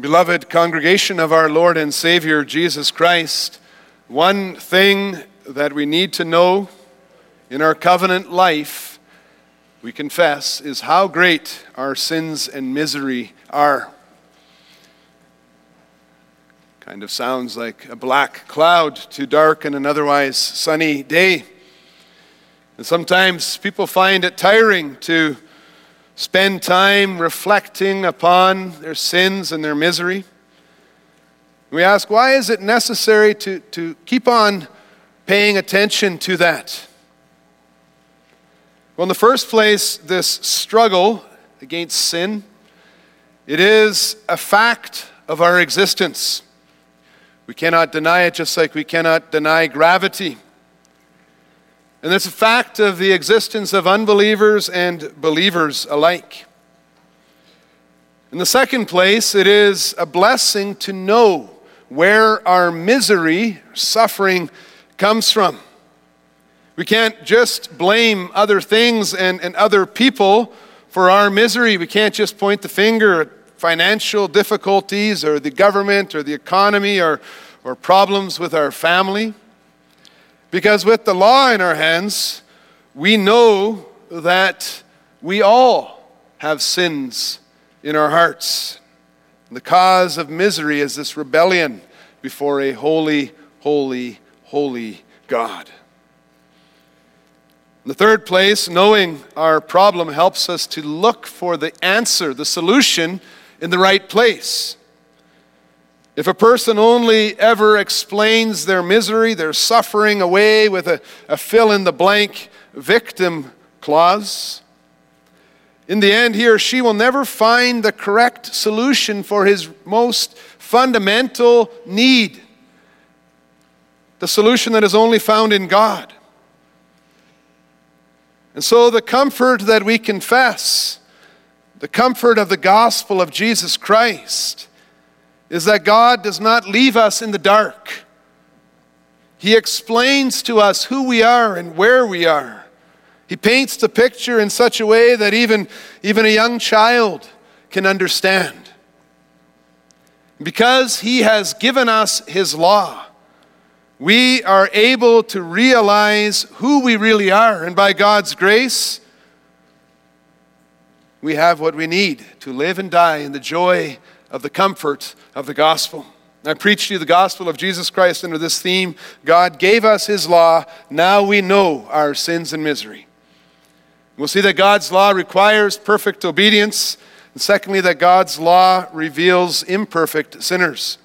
Beloved congregation of our Lord and Savior Jesus Christ, one thing that we need to know in our covenant life, we confess, is how great our sins and misery are. Kind of sounds like a black cloud to darken an otherwise sunny day. And sometimes people find it tiring to spend time reflecting upon their sins and their misery. We ask, why is it necessary to, to keep on paying attention to that? Well, in the first place, this struggle against sin, it is a fact of our existence. We cannot deny it just like we cannot deny gravity. And that's a fact of the existence of unbelievers and believers alike. In the second place, it is a blessing to know where our misery, suffering, comes from. We can't just blame other things and, and other people for our misery. We can't just point the finger at financial difficulties or the government or the economy or, or problems with our family. Because with the law in our hands, we know that we all have sins in our hearts. And the cause of misery is this rebellion before a holy, holy, holy God. In the third place, knowing our problem helps us to look for the answer, the solution, in the right place. If a person only ever explains their misery, their suffering away with a, a fill in the blank victim clause, in the end, he or she will never find the correct solution for his most fundamental need. The solution that is only found in God. And so, the comfort that we confess, the comfort of the gospel of Jesus Christ, is that God does not leave us in the dark. He explains to us who we are and where we are. He paints the picture in such a way that even, even a young child can understand. Because He has given us His law, we are able to realize who we really are. And by God's grace, we have what we need to live and die in the joy of the comfort of the gospel. I preached to you the gospel of Jesus Christ under this theme God gave us his law, now we know our sins and misery. We'll see that God's law requires perfect obedience, and secondly, that God's law reveals imperfect sinners.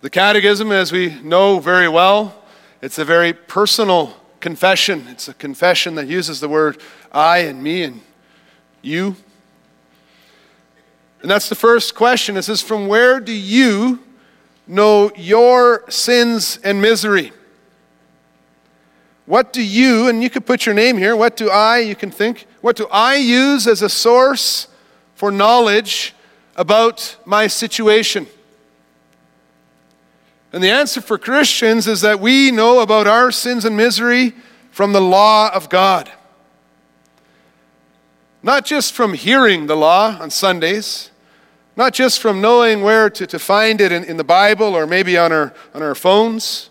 The Catechism, as we know very well, it's a very personal confession. It's a confession that uses the word I and me and you. And that's the first question. It says, From where do you know your sins and misery? What do you, and you could put your name here, what do I, you can think, what do I use as a source for knowledge about my situation? And the answer for Christians is that we know about our sins and misery from the law of God. Not just from hearing the law on Sundays, not just from knowing where to, to find it in, in the Bible or maybe on our, on our phones,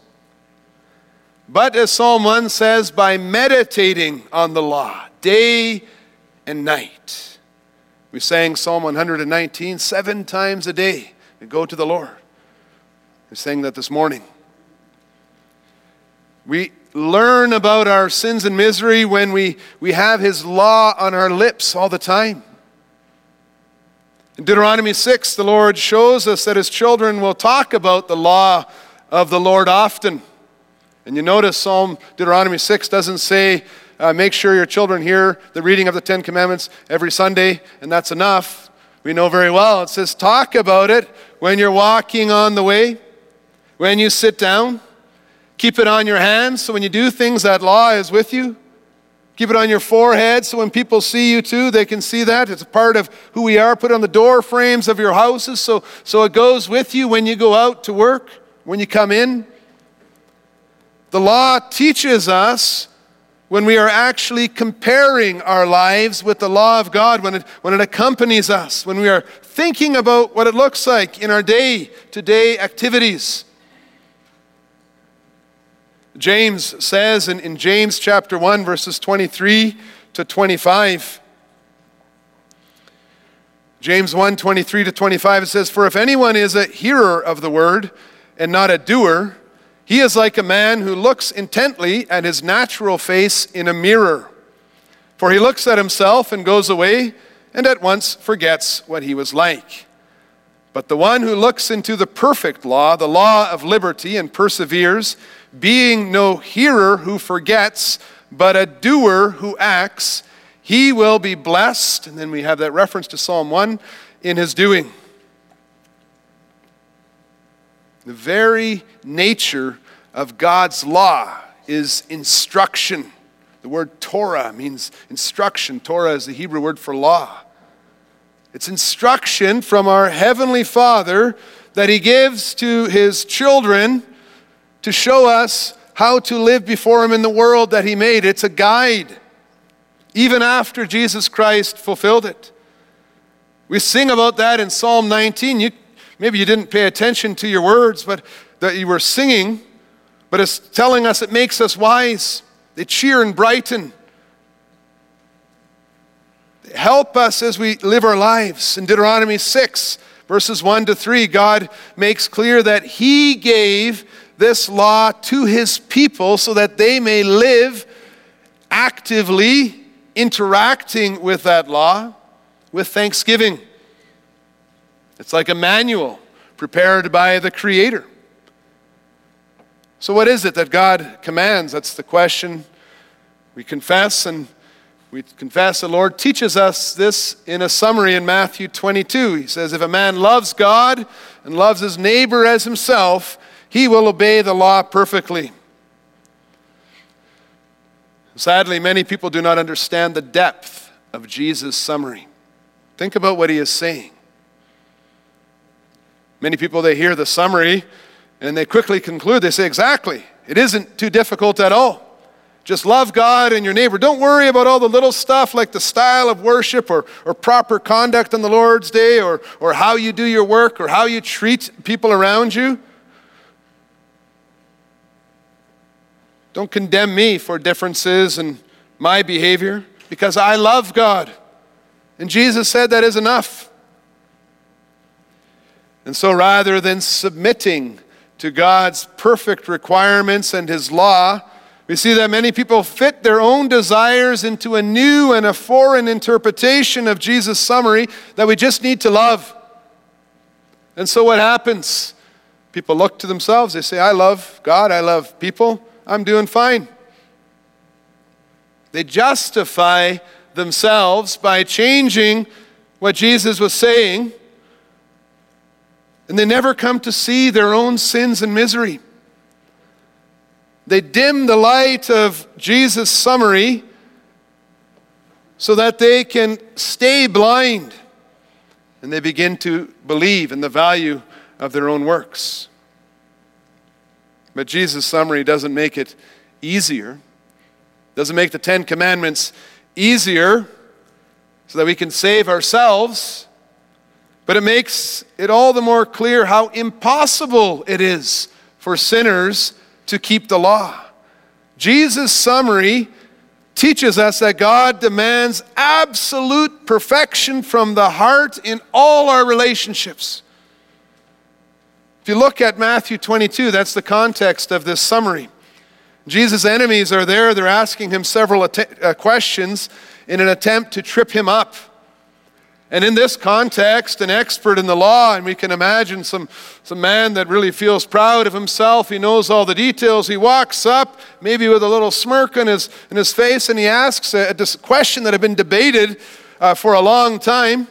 but as Psalm 1 says, by meditating on the law day and night. We sang Psalm 119 seven times a day and go to the Lord. We sang that this morning. We learn about our sins and misery when we, we have His law on our lips all the time. In Deuteronomy 6, the Lord shows us that his children will talk about the law of the Lord often. And you notice Psalm Deuteronomy 6 doesn't say, uh, make sure your children hear the reading of the Ten Commandments every Sunday, and that's enough. We know very well. It says, talk about it when you're walking on the way, when you sit down. Keep it on your hands so when you do things, that law is with you. Keep it on your forehead so when people see you too, they can see that. It's a part of who we are. Put it on the door frames of your houses so, so it goes with you when you go out to work, when you come in. The law teaches us when we are actually comparing our lives with the law of God, when it, when it accompanies us, when we are thinking about what it looks like in our day to day activities. James says in, in James chapter 1, verses 23 to 25. James 1 23 to 25, it says, For if anyone is a hearer of the word and not a doer, he is like a man who looks intently at his natural face in a mirror. For he looks at himself and goes away and at once forgets what he was like. But the one who looks into the perfect law, the law of liberty, and perseveres, being no hearer who forgets, but a doer who acts, he will be blessed. And then we have that reference to Psalm 1 in his doing. The very nature of God's law is instruction. The word Torah means instruction. Torah is the Hebrew word for law. It's instruction from our Heavenly Father that He gives to His children to show us how to live before Him in the world that He made. It's a guide, even after Jesus Christ fulfilled it. We sing about that in Psalm 19. You, maybe you didn't pay attention to your words, but that you were singing, but it's telling us it makes us wise. They cheer and brighten. Help us as we live our lives. In Deuteronomy 6, verses 1 to 3, God makes clear that He gave this law to his people so that they may live actively interacting with that law with thanksgiving. It's like a manual prepared by the Creator. So, what is it that God commands? That's the question. We confess, and we confess the Lord teaches us this in a summary in Matthew 22. He says, If a man loves God and loves his neighbor as himself, he will obey the law perfectly. Sadly, many people do not understand the depth of Jesus' summary. Think about what he is saying. Many people, they hear the summary and they quickly conclude, they say, exactly, it isn't too difficult at all. Just love God and your neighbor. Don't worry about all the little stuff like the style of worship or, or proper conduct on the Lord's day or, or how you do your work or how you treat people around you. Don't condemn me for differences in my behavior because I love God. And Jesus said that is enough. And so rather than submitting to God's perfect requirements and His law, we see that many people fit their own desires into a new and a foreign interpretation of Jesus' summary that we just need to love. And so what happens? People look to themselves, they say, I love God, I love people. I'm doing fine. They justify themselves by changing what Jesus was saying, and they never come to see their own sins and misery. They dim the light of Jesus' summary so that they can stay blind and they begin to believe in the value of their own works. But Jesus' summary doesn't make it easier, doesn't make the Ten Commandments easier so that we can save ourselves, but it makes it all the more clear how impossible it is for sinners to keep the law. Jesus' summary teaches us that God demands absolute perfection from the heart in all our relationships. If you look at Matthew 22, that's the context of this summary. Jesus' enemies are there. They're asking him several att- uh, questions in an attempt to trip him up. And in this context, an expert in the law, and we can imagine some, some man that really feels proud of himself. He knows all the details. He walks up, maybe with a little smirk on his, in his face, and he asks a, a question that had been debated uh, for a long time.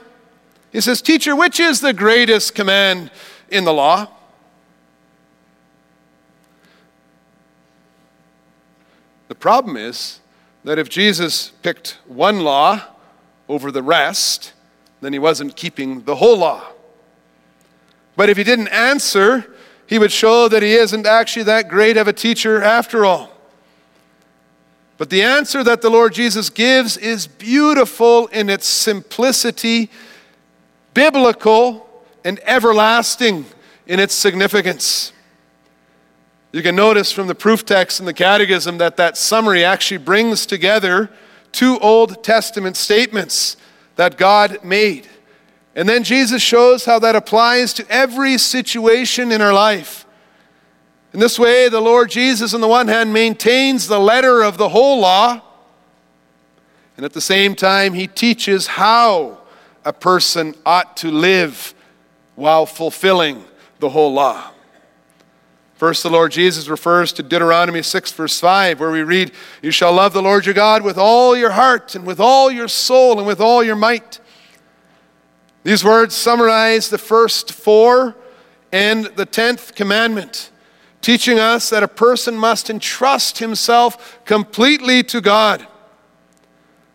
He says, Teacher, which is the greatest command in the law? The problem is that if Jesus picked one law over the rest, then he wasn't keeping the whole law. But if he didn't answer, he would show that he isn't actually that great of a teacher after all. But the answer that the Lord Jesus gives is beautiful in its simplicity, biblical, and everlasting in its significance. You can notice from the proof text in the Catechism that that summary actually brings together two Old Testament statements that God made. And then Jesus shows how that applies to every situation in our life. In this way, the Lord Jesus, on the one hand, maintains the letter of the whole law, and at the same time, he teaches how a person ought to live while fulfilling the whole law. First, the Lord Jesus refers to Deuteronomy 6, verse 5, where we read, You shall love the Lord your God with all your heart, and with all your soul, and with all your might. These words summarize the first four and the tenth commandment, teaching us that a person must entrust himself completely to God.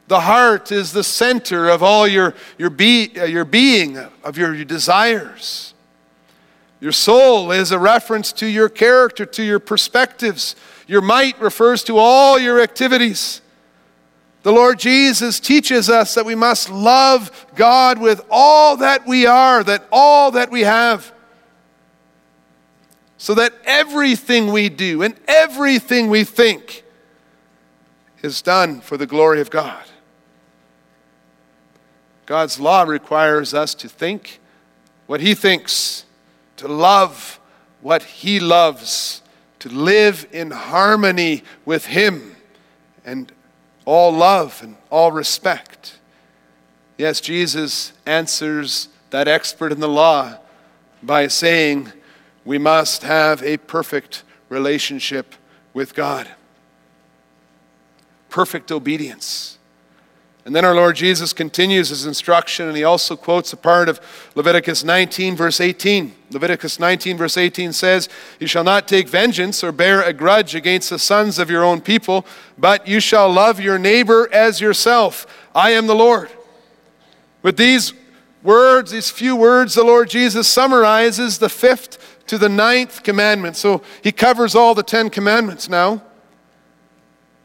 The heart is the center of all your, your, be, uh, your being, of your, your desires. Your soul is a reference to your character, to your perspectives. Your might refers to all your activities. The Lord Jesus teaches us that we must love God with all that we are, that all that we have. So that everything we do and everything we think is done for the glory of God. God's law requires us to think what He thinks to love what He loves, to live in harmony with Him and all love and all respect. Yes, Jesus answers that expert in the law by saying, We must have a perfect relationship with God. Perfect obedience. And then our Lord Jesus continues his instruction, and he also quotes a part of Leviticus 19, verse 18. Leviticus 19, verse 18 says, You shall not take vengeance or bear a grudge against the sons of your own people, but you shall love your neighbor as yourself. I am the Lord. With these words, these few words, the Lord Jesus summarizes the fifth to the ninth commandment. So he covers all the Ten Commandments now.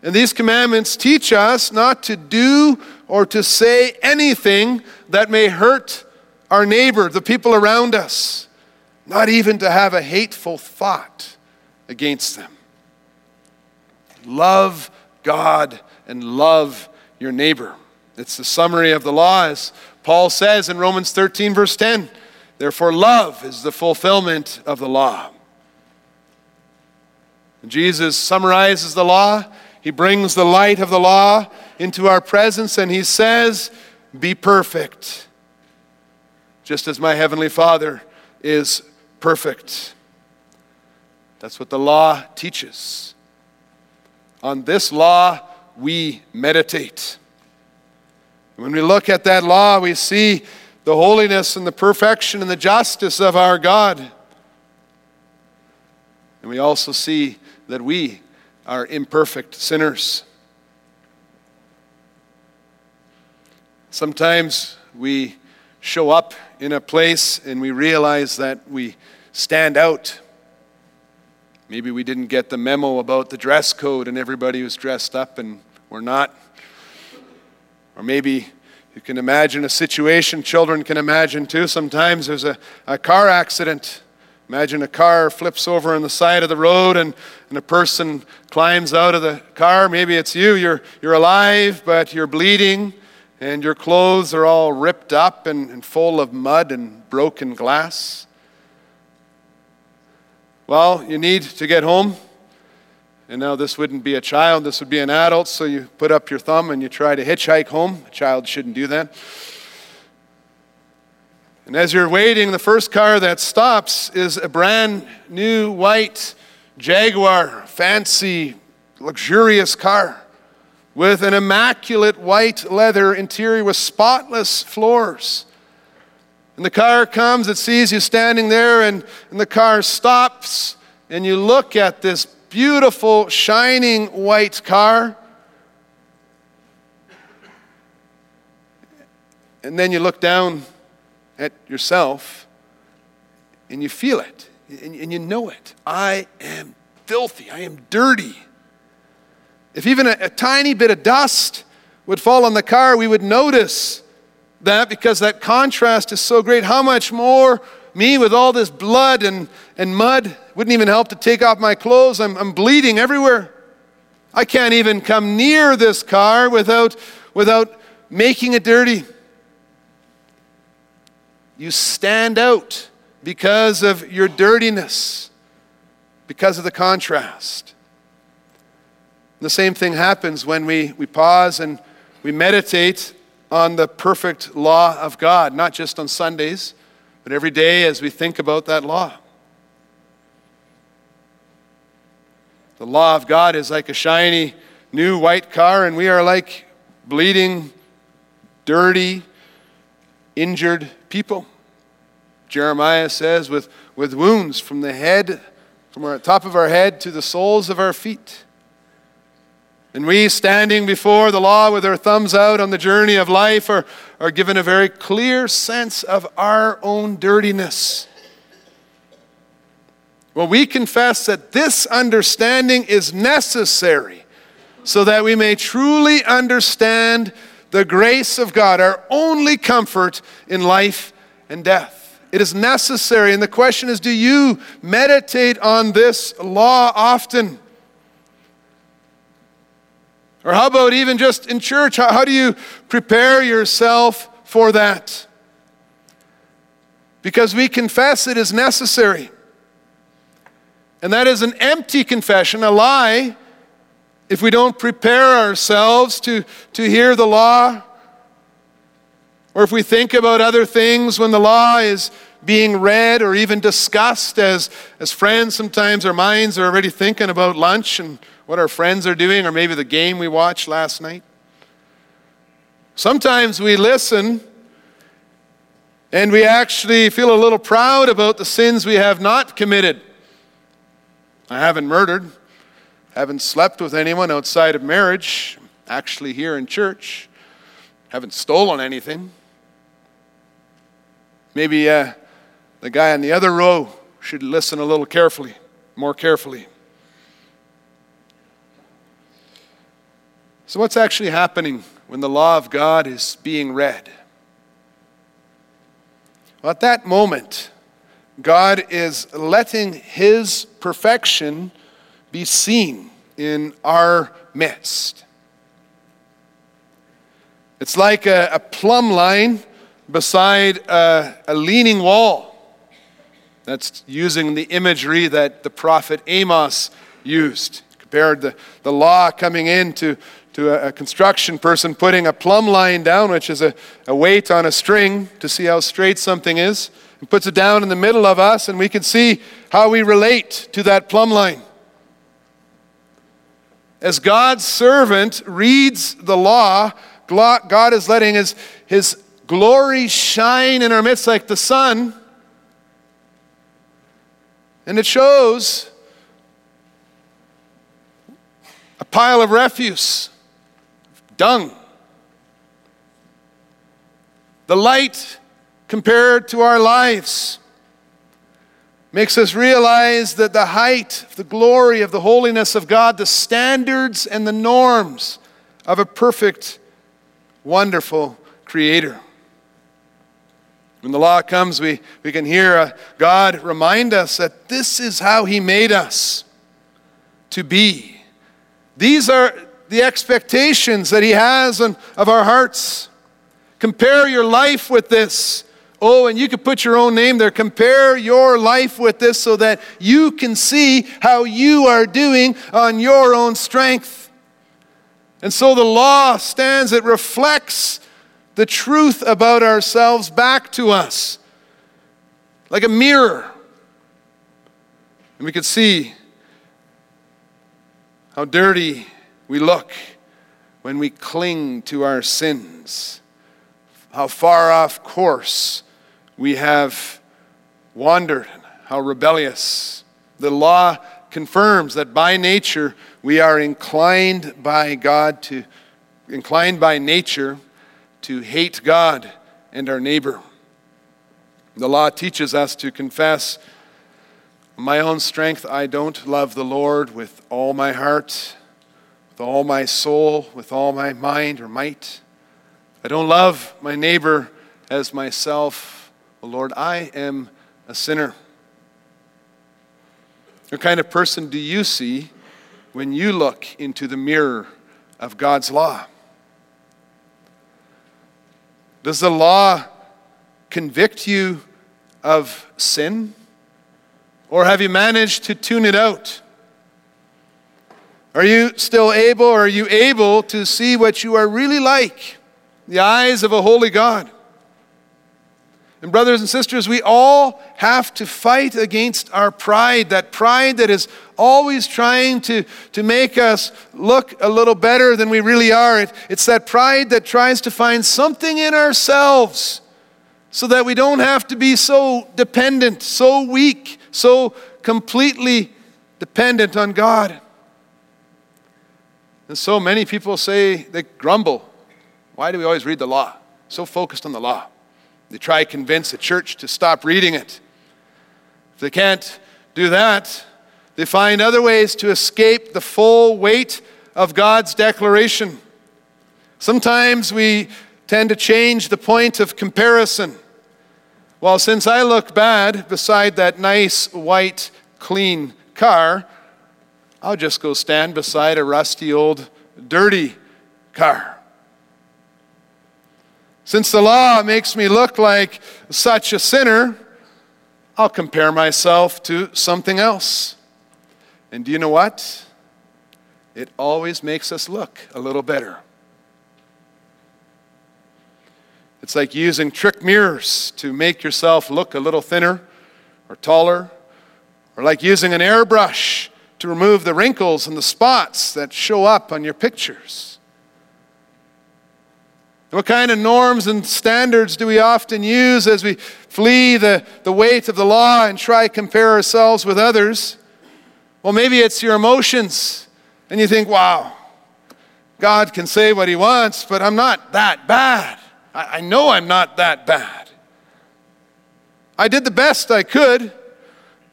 And these commandments teach us not to do or to say anything that may hurt our neighbor, the people around us, not even to have a hateful thought against them. Love God and love your neighbor. It's the summary of the law, as Paul says in Romans 13, verse 10. Therefore, love is the fulfillment of the law. Jesus summarizes the law he brings the light of the law into our presence and he says, Be perfect, just as my heavenly Father is perfect. That's what the law teaches. On this law, we meditate. When we look at that law, we see the holiness and the perfection and the justice of our God. And we also see that we are imperfect sinners. Sometimes we show up in a place and we realize that we stand out. Maybe we didn't get the memo about the dress code and everybody was dressed up and we're not. Or maybe you can imagine a situation, children can imagine too. Sometimes there's a, a car accident Imagine a car flips over on the side of the road and, and a person climbs out of the car. Maybe it's you. You're, you're alive, but you're bleeding, and your clothes are all ripped up and, and full of mud and broken glass. Well, you need to get home. And now this wouldn't be a child, this would be an adult, so you put up your thumb and you try to hitchhike home. A child shouldn't do that. And as you're waiting, the first car that stops is a brand new white Jaguar, fancy, luxurious car with an immaculate white leather interior with spotless floors. And the car comes, it sees you standing there, and, and the car stops, and you look at this beautiful, shining white car. And then you look down at yourself and you feel it and, and you know it. I am filthy. I am dirty. If even a, a tiny bit of dust would fall on the car, we would notice that because that contrast is so great. How much more me with all this blood and, and mud wouldn't even help to take off my clothes? I'm, I'm bleeding everywhere. I can't even come near this car without, without making it dirty. You stand out because of your dirtiness, because of the contrast. The same thing happens when we, we pause and we meditate on the perfect law of God, not just on Sundays, but every day as we think about that law. The law of God is like a shiny new white car, and we are like bleeding, dirty, injured people. Jeremiah says, with, with wounds from the head, from our top of our head to the soles of our feet. And we, standing before the law with our thumbs out on the journey of life, are, are given a very clear sense of our own dirtiness. Well, we confess that this understanding is necessary so that we may truly understand the grace of God, our only comfort in life and death. It is necessary. And the question is do you meditate on this law often? Or how about even just in church? How, how do you prepare yourself for that? Because we confess it is necessary. And that is an empty confession, a lie, if we don't prepare ourselves to, to hear the law, or if we think about other things when the law is being read or even discussed as, as friends, sometimes our minds are already thinking about lunch and what our friends are doing, or maybe the game we watched last night. Sometimes we listen and we actually feel a little proud about the sins we have not committed. I haven't murdered, haven't slept with anyone outside of marriage, actually here in church, haven't stolen anything. Maybe uh, the guy on the other row should listen a little carefully, more carefully. So, what's actually happening when the law of God is being read? Well, at that moment, God is letting His perfection be seen in our midst. It's like a, a plumb line beside a, a leaning wall. That's using the imagery that the prophet Amos used. Compared the, the law coming into to a, a, construction person putting a plumb line down, which is a, a weight on a string to see how straight something is, and puts it down in the middle of us, and we can see how we relate to that plumb line. As God's servant reads the law, God is letting his, his glory shine in our midst like the sun. And it shows a pile of refuse dung. The light compared to our lives makes us realize that the height, the glory of the holiness of God, the standards and the norms of a perfect, wonderful Creator. When the law comes, we, we can hear uh, God remind us that this is how He made us to be. These are the expectations that He has on, of our hearts. Compare your life with this. Oh, and you could put your own name there. Compare your life with this so that you can see how you are doing on your own strength. And so the law stands, it reflects the truth about ourselves back to us like a mirror. And we could see how dirty we look when we cling to our sins, how far off course we have wandered, how rebellious. The law confirms that by nature we are inclined by God to, inclined by nature to hate God and our neighbor. The law teaches us to confess, my own strength, I don't love the Lord with all my heart with all my soul, with all my mind or might. I don't love my neighbor as myself. Oh Lord, I am a sinner. What kind of person do you see when you look into the mirror of God's law? Does the law convict you of sin? Or have you managed to tune it out? Are you still able, or are you able to see what you are really like? The eyes of a holy God. And, brothers and sisters, we all have to fight against our pride, that pride that is always trying to, to make us look a little better than we really are. It, it's that pride that tries to find something in ourselves so that we don't have to be so dependent, so weak, so completely dependent on God. And so many people say, they grumble. Why do we always read the law? So focused on the law. They try to convince the church to stop reading it. If they can't do that, they find other ways to escape the full weight of God's declaration. Sometimes we tend to change the point of comparison. Well, since I look bad beside that nice, white, clean car, I'll just go stand beside a rusty, old, dirty car. Since the law makes me look like such a sinner, I'll compare myself to something else. And do you know what? It always makes us look a little better. It's like using trick mirrors to make yourself look a little thinner or taller, or like using an airbrush to remove the wrinkles and the spots that show up on your pictures. What kind of norms and standards do we often use as we flee the, the weight of the law and try to compare ourselves with others? Well, maybe it's your emotions, and you think, wow, God can say what He wants, but I'm not that bad. I, I know I'm not that bad. I did the best I could,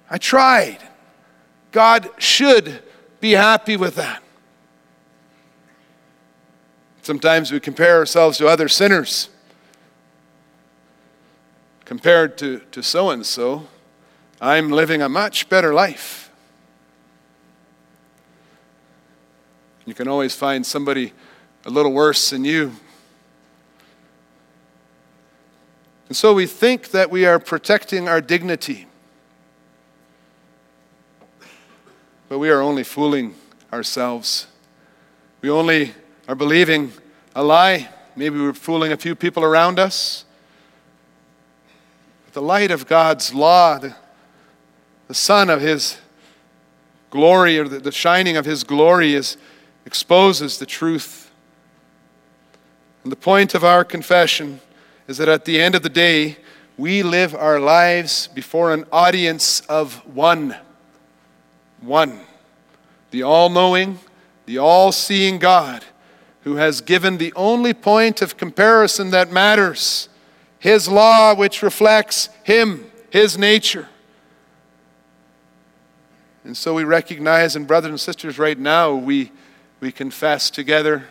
I tried. God should be happy with that. Sometimes we compare ourselves to other sinners. Compared to, to so and so, I'm living a much better life. You can always find somebody a little worse than you. And so we think that we are protecting our dignity. But we are only fooling ourselves. We only are believing a lie. Maybe we're fooling a few people around us. But the light of God's law, the, the sun of His glory, or the, the shining of His glory, is, exposes the truth. And the point of our confession is that at the end of the day, we live our lives before an audience of one. One. The all knowing, the all seeing God who has given the only point of comparison that matters His law, which reflects Him, His nature. And so we recognize, and brothers and sisters, right now, we, we confess together.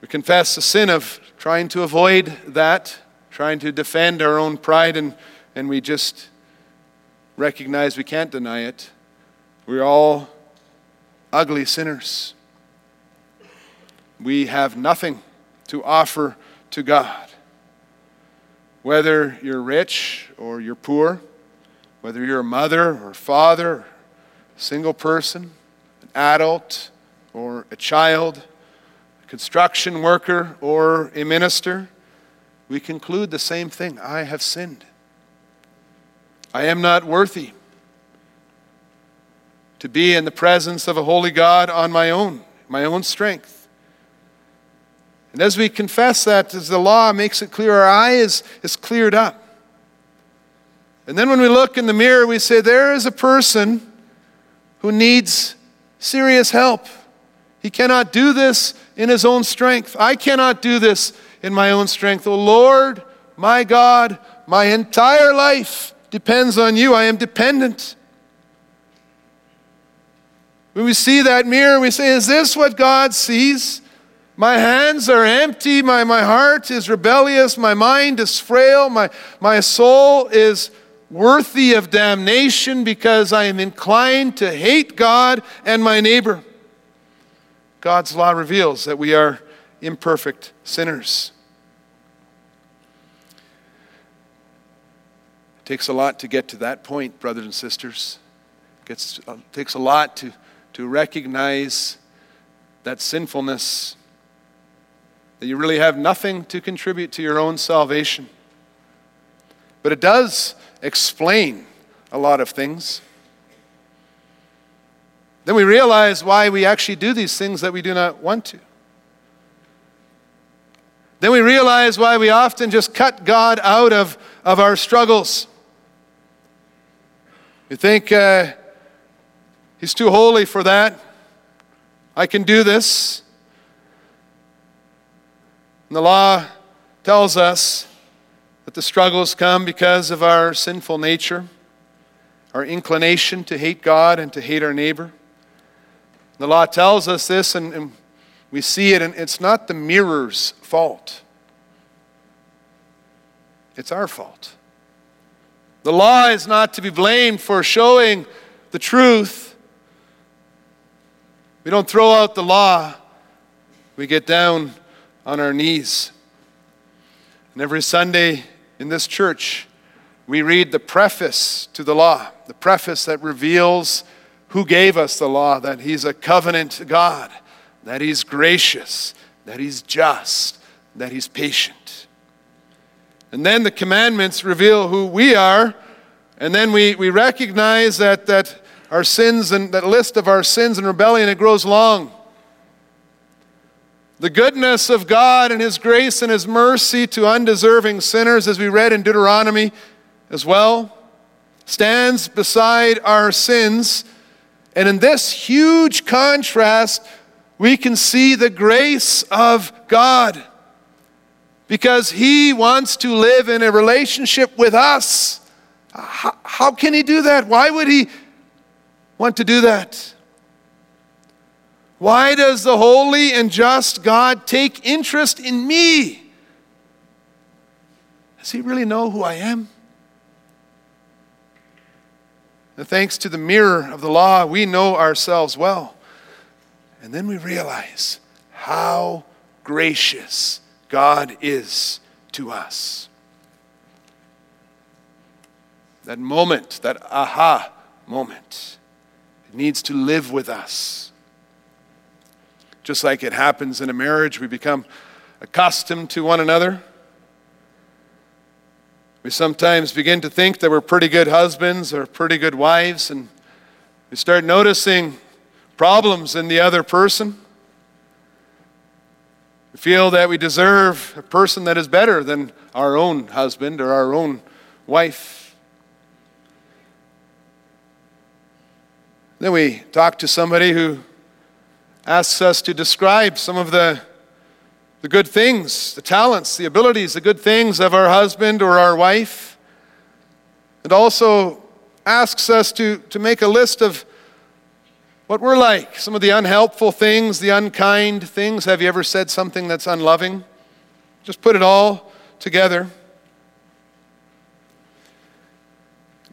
We confess the sin of trying to avoid that, trying to defend our own pride, and, and we just recognize we can't deny it. We're all ugly sinners we have nothing to offer to God. Whether you're rich or you're poor, whether you're a mother or father, a single person, an adult or a child, a construction worker or a minister, we conclude the same thing I have sinned. I am not worthy to be in the presence of a holy God on my own, my own strength. And as we confess that, as the law makes it clear, our eye is, is cleared up. And then when we look in the mirror, we say, There is a person who needs serious help. He cannot do this in his own strength. I cannot do this in my own strength. Oh Lord, my God, my entire life depends on you. I am dependent. When we see that mirror, we say, Is this what God sees? My hands are empty, my, my heart is rebellious, my mind is frail, my, my soul is worthy of damnation because I am inclined to hate God and my neighbor. God's law reveals that we are imperfect sinners. It takes a lot to get to that point, brothers and sisters. It gets, uh, takes a lot to, to recognize that sinfulness, that you really have nothing to contribute to your own salvation. But it does explain a lot of things. Then we realize why we actually do these things that we do not want to. Then we realize why we often just cut God out of, of our struggles. We think uh, He's too holy for that. I can do this. And the law tells us that the struggles come because of our sinful nature, our inclination to hate God and to hate our neighbor. The law tells us this, and, and we see it, and it's not the mirror's fault, it's our fault. The law is not to be blamed for showing the truth. We don't throw out the law, we get down on our knees. And every Sunday in this church, we read the preface to the law, the preface that reveals who gave us the law that He's a covenant God, that He's gracious, that He's just, that He's patient. And then the commandments reveal who we are, and then we, we recognize that, that our sins and that list of our sins and rebellion, it grows long. The goodness of God and His grace and His mercy to undeserving sinners, as we read in Deuteronomy as well, stands beside our sins. And in this huge contrast, we can see the grace of God because He wants to live in a relationship with us. How, how, can He do that? Why would He want to do that? Why does the holy and just God take interest in me? Does he really know who I am? And thanks to the mirror of the law, we know ourselves well. And then we realize how gracious God is to us. That moment, that aha moment, it needs to live with us. Just like it happens in a marriage, we become accustomed to one another. We sometimes begin to think that we're pretty good husbands or pretty good wives, and we start noticing problems in the other person. We feel that we deserve a person that is better than our own husband or our own wife. Then we talk to somebody who asks us to describe some of the, the good things, the talents, the abilities, the good things of our husband or our wife. And also asks us to, to make a list of what we're like, some of the unhelpful things, the unkind things. Have you ever said something that's unloving? Just put it all together.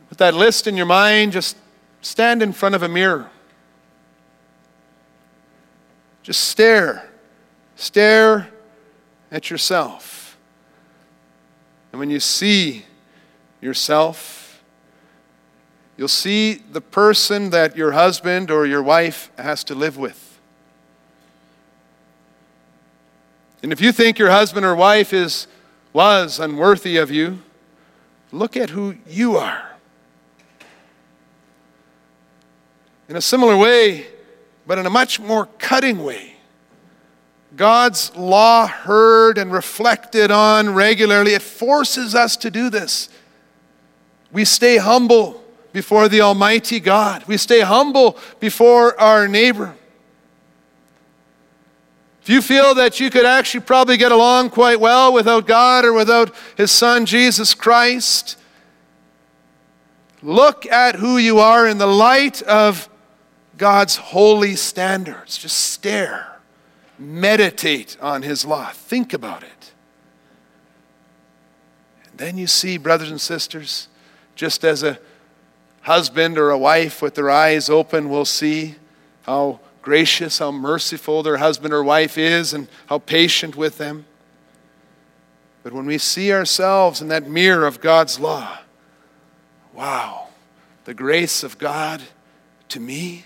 With that list in your mind, just stand in front of a mirror. Just stare. Stare at yourself. And when you see yourself, you'll see the person that your husband or your wife has to live with. And if you think your husband or wife is was unworthy of you, look at who you are. In a similar way, but in a much more cutting way. God's law heard and reflected on regularly, it forces us to do this. We stay humble before the Almighty God, we stay humble before our neighbor. If you feel that you could actually probably get along quite well without God or without His Son, Jesus Christ, look at who you are in the light of God's holy standards. Just stare, meditate on His law, think about it. And then you see, brothers and sisters, just as a husband or a wife with their eyes open will see how gracious, how merciful their husband or wife is, and how patient with them. But when we see ourselves in that mirror of God's law, wow, the grace of God to me.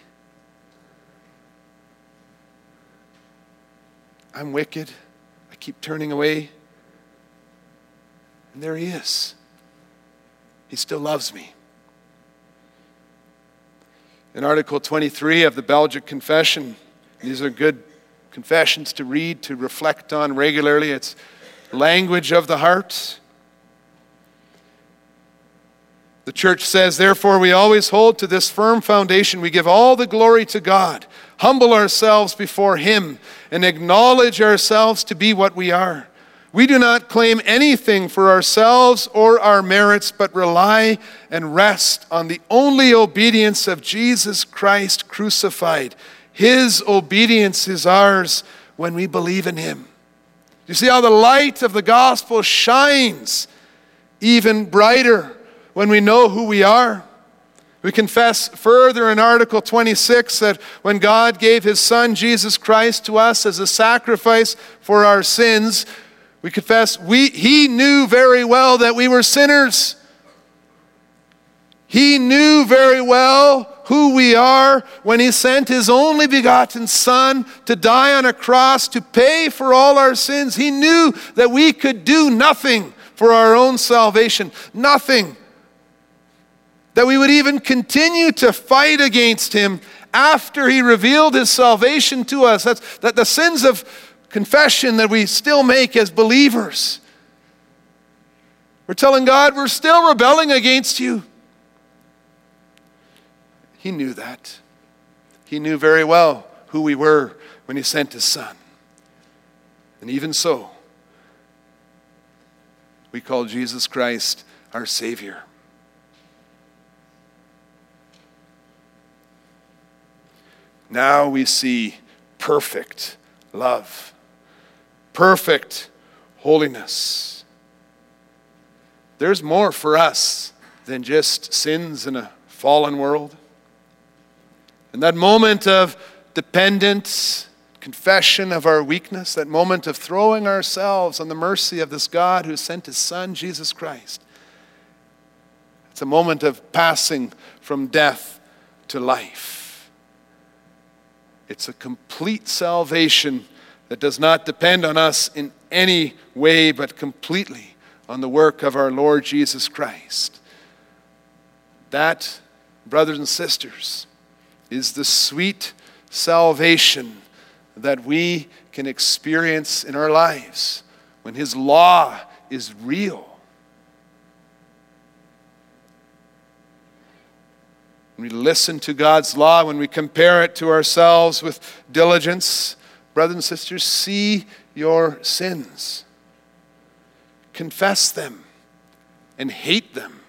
I'm wicked. I keep turning away. And there He is. He still loves me. In Article 23 of the Belgic Confession, these are good confessions to read, to reflect on regularly. It's language of the heart. The church says, Therefore, we always hold to this firm foundation. We give all the glory to God, humble ourselves before Him, and acknowledge ourselves to be what we are. We do not claim anything for ourselves or our merits, but rely and rest on the only obedience of Jesus Christ crucified. His obedience is ours when we believe in Him. You see how the light of the gospel shines even brighter when we know who we are. We confess further in Article 26 that when God gave His Son, Jesus Christ, to us as a sacrifice for our sins, we confess we, he knew very well that we were sinners. He knew very well who we are when he sent his only begotten Son to die on a cross to pay for all our sins. He knew that we could do nothing for our own salvation, nothing. That we would even continue to fight against him after he revealed his salvation to us. That's, that the sins of confession that we still make as believers. We're telling God we're still rebelling against you. He knew that. He knew very well who we were when He sent His Son. And even so, we call Jesus Christ our Savior. Now we see perfect love perfect holiness. There's more for us than just sins in a fallen world. And that moment of dependence, confession of our weakness, that moment of throwing ourselves on the mercy of this God who sent his Son, Jesus Christ, it's a moment of passing from death to life. It's a complete salvation that does not depend on us in any way, but completely on the work of our Lord Jesus Christ. That, brothers and sisters, is the sweet salvation that we can experience in our lives when His law is real. When we listen to God's law, when we compare it to ourselves with diligence, brothers and sisters, see your sins, confess them, and hate them.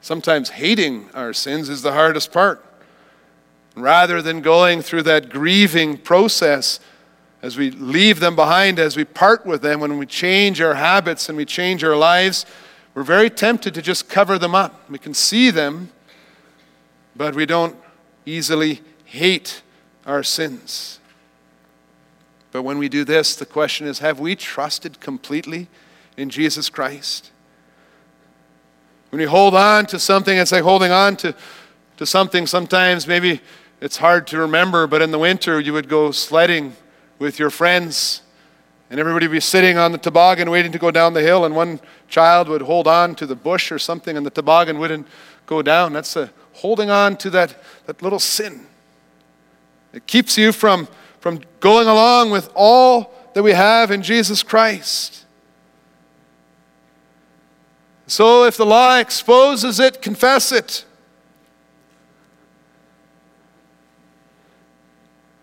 Sometimes hating our sins is the hardest part. Rather than going through that grieving process as we leave them behind, as we part with them, when we change our habits and we change our lives, we're very tempted to just cover them up. We can see them, but we don't easily hate our sins. But when we do this, the question is have we trusted completely in Jesus Christ? When you hold on to something, it's like holding on to, to something sometimes maybe it's hard to remember, but in the winter you would go sledding with your friends and everybody would be sitting on the toboggan waiting to go down the hill, and one child would hold on to the bush or something, and the toboggan wouldn't go down. That's a holding on to that, that little sin. It keeps you from from going along with all that we have in Jesus Christ. So if the law exposes it, confess it.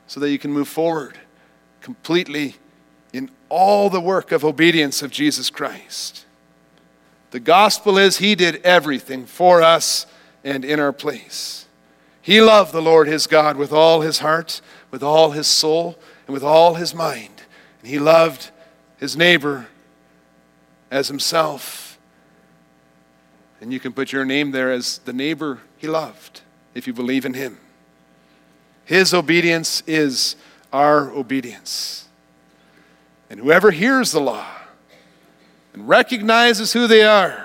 So that you can move forward completely in all the work of obedience of Jesus Christ. The gospel is He did everything for us and in our place. He loved the Lord his God with all his heart, with all his soul, and with all his mind. And he loved his neighbor as himself. And you can put your name there as the neighbor he loved if you believe in him. His obedience is our obedience. And whoever hears the law and recognizes who they are,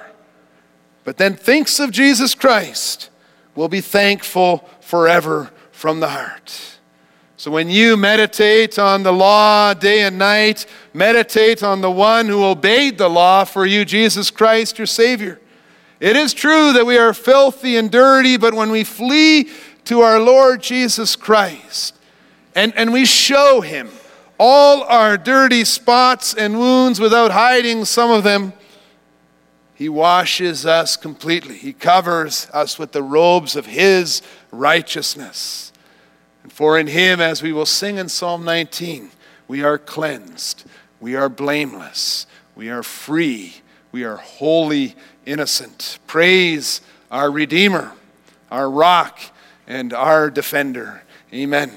but then thinks of Jesus Christ, will be thankful forever from the heart. So when you meditate on the law day and night, meditate on the one who obeyed the law for you, Jesus Christ, your Savior. It is true that we are filthy and dirty, but when we flee to our Lord Jesus Christ and, and we show Him all our dirty spots and wounds without hiding some of them, he washes us completely. He covers us with the robes of His righteousness. And for in Him, as we will sing in Psalm 19, we are cleansed, we are blameless, we are free, we are wholly innocent. Praise our Redeemer, our rock, and our defender. Amen.